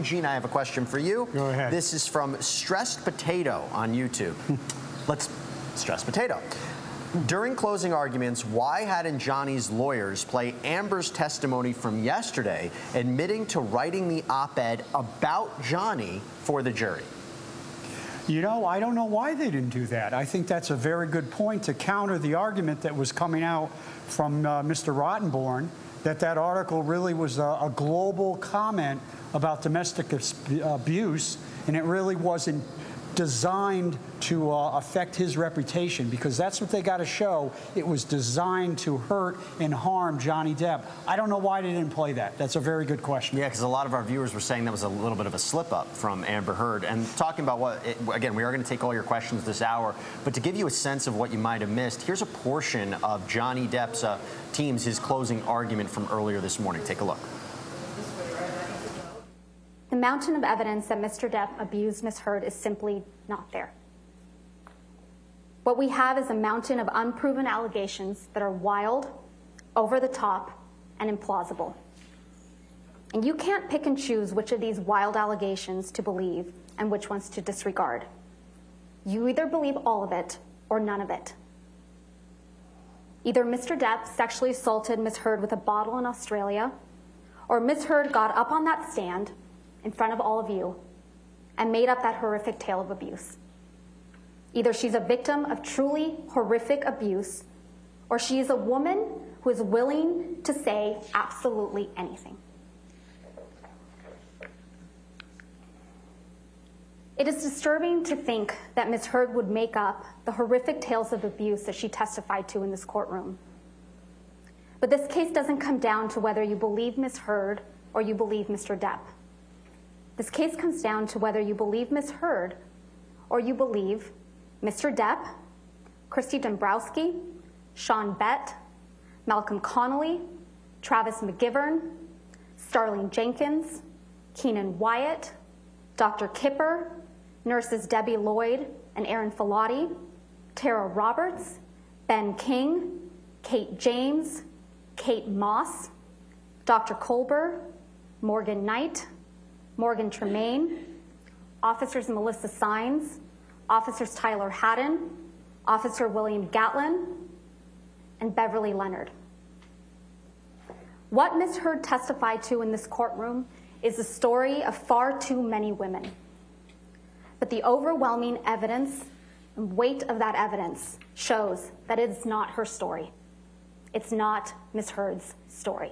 Gene, I have a question for you. Go ahead. This is from Stressed Potato on YouTube. Let's stress potato. During closing arguments, why hadn't Johnny's lawyers play Amber's testimony from yesterday admitting to writing the op-ed about Johnny for the jury? You know, I don't know why they didn't do that. I think that's a very good point to counter the argument that was coming out from uh, Mr. Rottenborn that that article really was a, a global comment about domestic uh, abuse, and it really wasn't designed to uh, affect his reputation because that's what they got to show. It was designed to hurt and harm Johnny Depp. I don't know why they didn't play that. That's a very good question. Yeah, because a lot of our viewers were saying that was a little bit of a slip up from Amber Heard. And talking about what, it, again, we are going to take all your questions this hour, but to give you a sense of what you might have missed, here's a portion of Johnny Depp's uh, team's his closing argument from earlier this morning. Take a look. Mountain of evidence that Mr. Depp abused Ms. Heard is simply not there. What we have is a mountain of unproven allegations that are wild, over the top, and implausible. And you can't pick and choose which of these wild allegations to believe and which ones to disregard. You either believe all of it or none of it. Either Mr. Depp sexually assaulted Ms. Heard with a bottle in Australia, or Ms. Heard got up on that stand in front of all of you and made up that horrific tale of abuse. Either she's a victim of truly horrific abuse, or she is a woman who is willing to say absolutely anything. It is disturbing to think that Ms. Heard would make up the horrific tales of abuse that she testified to in this courtroom. But this case doesn't come down to whether you believe Ms. Heard or you believe Mr. Depp. This case comes down to whether you believe Ms. Heard or you believe Mr. Depp, Christi Dembrowski, Sean Bett, Malcolm Connolly, Travis McGivern, Starling Jenkins, Keenan Wyatt, Dr. Kipper, nurses Debbie Lloyd and Erin Falati, Tara Roberts, Ben King, Kate James, Kate Moss, Dr. Kulber, Morgan Knight, Morgan Tremaine, Officers Melissa Saenz, Officers Tyler Hadden, Officer William Gatlin, and Beverly Leonard. What Ms. Heard testified to in this courtroom is the story of far too many women. But the overwhelming evidence and weight of that evidence shows that it's not her story. It's not Ms. Heard's story.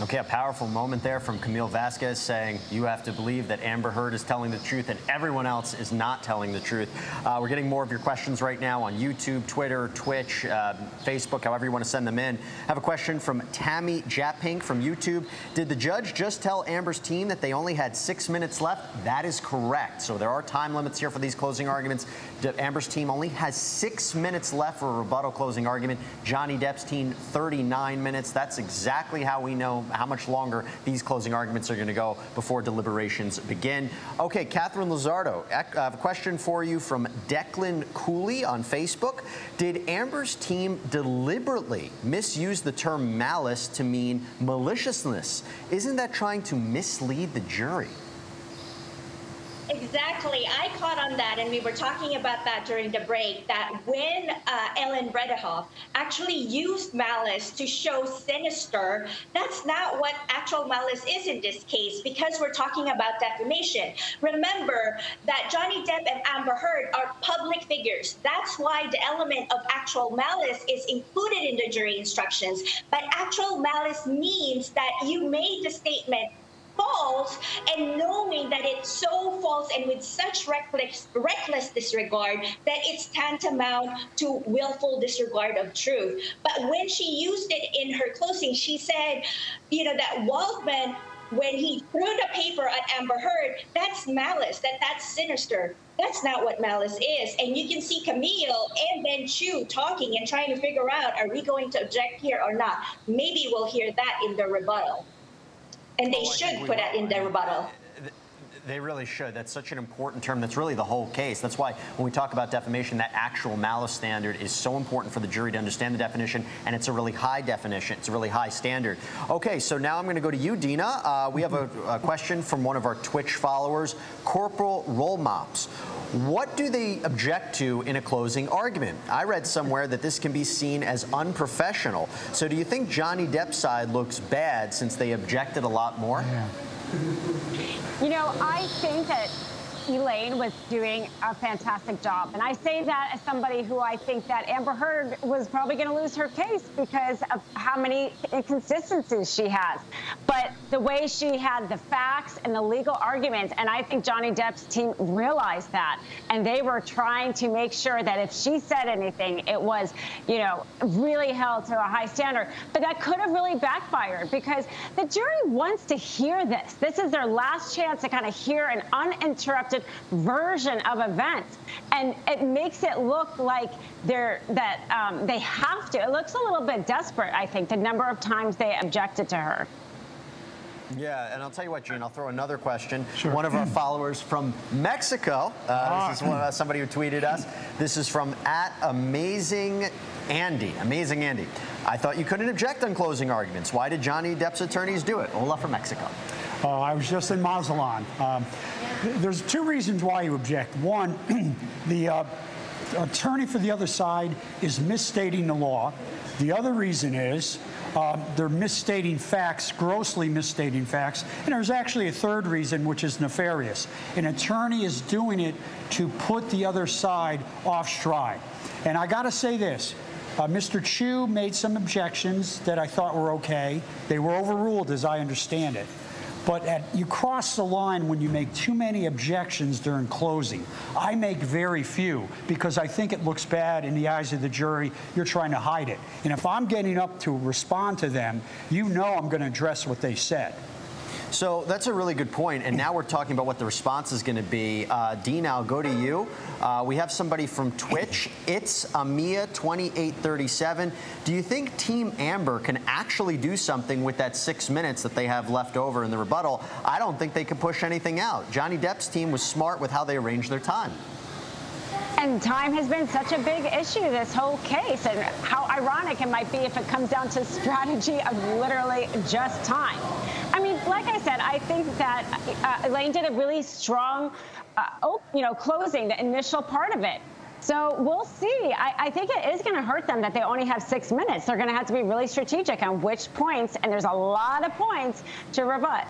Okay, a powerful moment there from Camille Vasquez saying you have to believe that Amber Heard is telling the truth and everyone else is not telling the truth. Uh, we're getting more of your questions right now on YouTube, Twitter, Twitch, uh, Facebook, however you want to send them in. I have a question from Tammy Japink from YouTube. Did the judge just tell Amber's team that they only had six minutes left? That is correct. So there are time limits here for these closing arguments. Amber's team only has six minutes left for a rebuttal closing argument. Johnny Depp's team, 39 minutes. That's exactly how we know how much longer these closing arguments are going to go before deliberations begin. Okay, Catherine Lizardo, I have a question for you from Declan Cooley on Facebook. Did Amber's team deliberately misuse the term malice to mean maliciousness? Isn't that trying to mislead the jury? Exactly. I caught on that, and we were talking about that during the break, that when uh, Elaine Bredehoft actually used malice to show sinister, that's not what actual malice is in this case, because we're talking about defamation. Remember that Johnny Depp and Amber Heard are public figures. That's why the element of actual malice is included in the jury instructions. But actual malice means that you made the statement false and knowing that it's so false and with such reckless, reckless disregard that it's tantamount to willful disregard of truth. But when she used it in her closing, she said, you know, that Waldman when he threw the paper at Amber Heard, that's malice, that that's sinister. That's not what malice is. And you can see Camille and Ben Chew talking and trying to figure out, are we going to object here or not? Maybe we'll hear that in the rebuttal and they oh, should put that in their rebuttal. They really should. That's such an important term. That's really the whole case. That's why when we talk about defamation, that actual malice standard is so important for the jury to understand the definition, and it's a really high definition. It's a really high standard. Okay, so now I'm going to go to you, Dina. Uh, we have a, a question from one of our Twitch followers, Corporal Roll Mops. What do they object to in a closing argument? I read somewhere that this can be seen as unprofessional. So do you think Johnny Depp's side looks bad since they objected a lot more? You know, I think that Elaine was doing a fantastic job. And I say that as somebody who I think that Amber Heard was probably going to lose her case because of how many inconsistencies she has. But the way she had the facts and the legal arguments, and I think Johnny Depp's team realized that. And they were trying to make sure that if she said anything, it was, you know, really held to a high standard. But that could have really backfired because the jury wants to hear this. This is their last chance to kind of hear an uninterrupted version of events, and it makes it look like they're that um, they have to. It looks a little bit desperate. I think the number of times they objected to her. Yeah, and I'll tell you what, Gene, I'll throw another question. Sure. One of our followers from Mexico, uh, this is one, uh, somebody who tweeted us. This is from at Amazing Andy. Amazing Andy. I thought you couldn't object on closing arguments. Why did Johnny Depp's attorneys do it? Ola from Mexico. Uh, I was just in Mazatlan. Um, th- there's two reasons why you object. One, the uh, attorney for the other side is misstating the law. The other reason is um, they're misstating facts, grossly misstating facts. And there's actually a third reason, which is nefarious. An attorney is doing it to put the other side off stride. And I got to say this. Uh, Mr. Chew made some objections that I thought were okay. They were overruled, as I understand it. But at, you cross the line when you make too many objections during closing. I make very few because I think it looks bad in the eyes of the jury. You're trying to hide it. And if I'm getting up to respond to them, you know I'm going to address what they said. So that's a really good point. And now we're talking about what the response is going to be. Uh, Dean, I'll go to you. Uh, we have somebody from Twitch. It's Amia2837. Do you think Team Amber can actually do something with that six minutes that they have left over in the rebuttal? I don't think they can push anything out. Johnny Depp's team was smart with how they arranged their time. And time has been such a big issue this whole case, and how ironic it might be if it comes down to strategy of literally just time. Like I said, I think that uh, Elaine did a really strong, uh, oh, you know, closing the initial part of it. So we'll see. I, I think it is going to hurt them that they only have six minutes. They're going to have to be really strategic on which points, and there's a lot of points to rebut.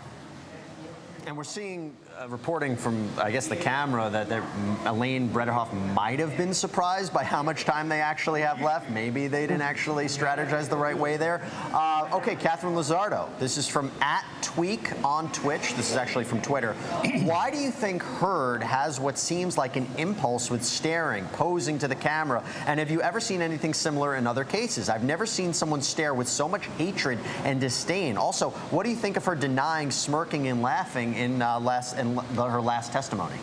And we're seeing reporting from, I guess, the camera that, that Elaine Bredehoft might have been surprised by how much time they actually have left. Maybe they didn't actually strategize the right way there. Uh, okay, Catherine Lizardo. This is from at Tweak on Twitch. This is actually from Twitter. Why do you think Heard has what seems like an impulse with staring, posing to the camera? And have you ever seen anything similar in other cases? I've never seen someone stare with so much hatred and disdain. Also, what do you think of her denying smirking and laughing in uh, last in l- her last testimony?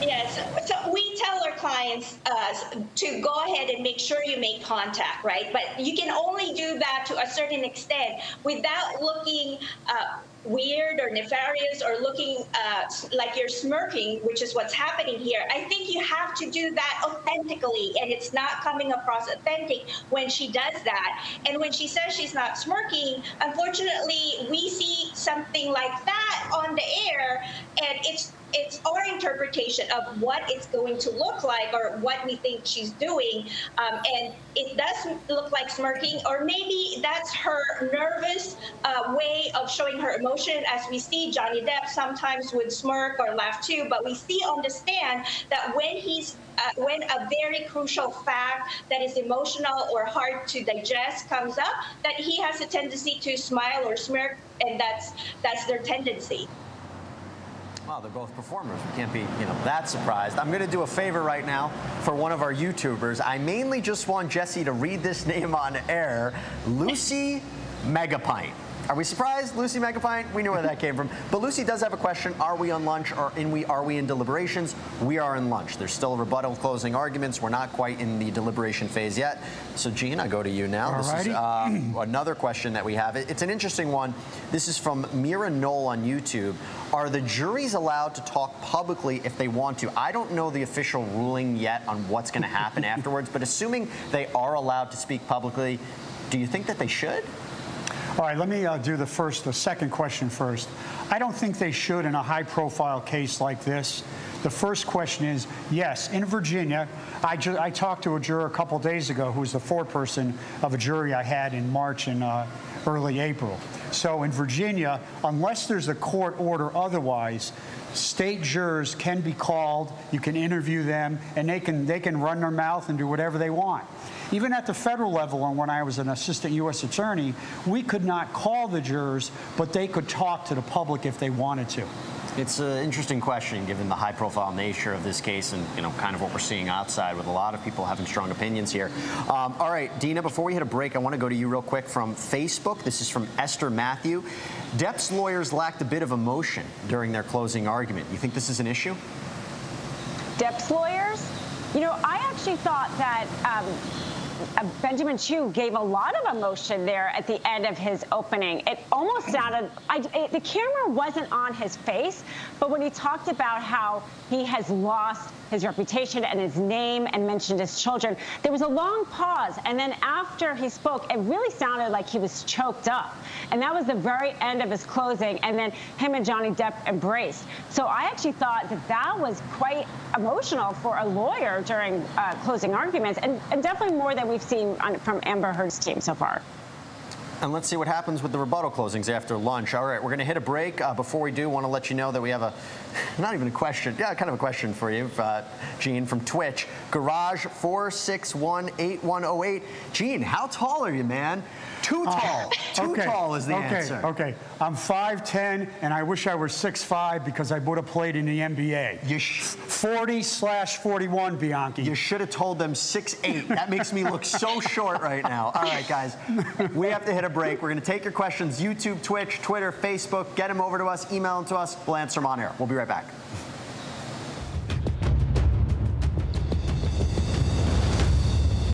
Yes. So we tell our clients uh, to go ahead and make sure you make contact, right? But you can only do that to a certain extent without looking uh, weird or nefarious or looking uh, like you're smirking, which is what's happening here. I think you have to do that authentically, and it's not coming across authentic when she does that. And when she says she's not smirking, unfortunately, we see something like that on the air, and it's it's our interpretation of what it's going to look like or what we think she's doing. Um, and it does look like smirking, or maybe that's her nervous uh, way of showing her emotion. As we see, Johnny Depp sometimes would smirk or laugh too, but we see on the stand that when he's uh, when a very crucial fact that is emotional or hard to digest comes up, that he has a tendency to smile or smirk, and that's that's their tendency. Wow, they're both performers. We can't be, you know, that surprised. I'm going to do a favor right now for one of our YouTubers. I mainly just want Jesse to read this name on air, Lucy Megapint. Are we surprised? Lucy McAfee, we knew where that came from. But Lucy does have a question. Are we on lunch or in we are we in deliberations? We are in lunch. There's still a rebuttal closing arguments. We're not quite in the deliberation phase yet. So Gene, I go to you now. This is uh, another question that we have. It's an interesting one. This is from Mira Knoll on YouTube. Are the juries allowed to talk publicly if they want to? I don't know the official ruling yet on what's going to happen afterwards, but assuming they are allowed to speak publicly, do you think that they should? All right, let me uh, do the first, the second question first. I don't think they should in a high-profile case like this. The first question is, yes, in Virginia, I, I talked to a juror a couple days ago who was the foreperson of a jury I had in March and uh, early April. So in Virginia, unless there's a court order otherwise, state jurors can be called, you can interview them, and they can, they can run their mouth and do whatever they want. Even at the federal level, and when I was an assistant U.S. attorney, we could not call the jurors, but they could talk to the public if they wanted to. It's an interesting question given the high profile nature of this case and you know kind of what we're seeing outside with a lot of people having strong opinions here. Um, all right, Dina, before we hit a break, I want to go to you real quick from Facebook. This is from Esther Matthew. Depp's lawyers lacked a bit of emotion during their closing argument. You think this is an issue? Depp's lawyers? You know, I actually thought that um, Benjamin Chew gave a lot of emotion there at the end of his opening. It almost sounded, I, it, the camera wasn't on his face, but when he talked about how he has lost his reputation and his name and mentioned his children, there was a long pause. And then after he spoke, it really sounded like he was choked up. And that was the very end of his closing. And then him and Johnny Depp embraced. So I actually thought that that was quite emotional for a lawyer during uh, closing arguments, and, and definitely more than we've seen on, from Amber Heard's team so far. And let's see what happens with the rebuttal closings after lunch. All right, we're going to hit a break. Uh, before we do, want to let you know that we have a, not even a question, yeah, kind of a question for you, uh, Gene, from Twitch. Garage 4618108. Gene, how tall are you, man? Too tall. Too Uh, Okay, tall is the okay, answer. Okay, I'm 5'10", and I wish I were 6'5", because I would have played in the NBA. You, sh- 40 slash 41, Bianchi. you should have told them 6'8". That makes me look so short right now. All right, guys, we have to hit a break. We're going to take your questions YouTube, Twitch, Twitter, Facebook. Get them over to us, email them to us. We'll answer them on air. We'll be right back.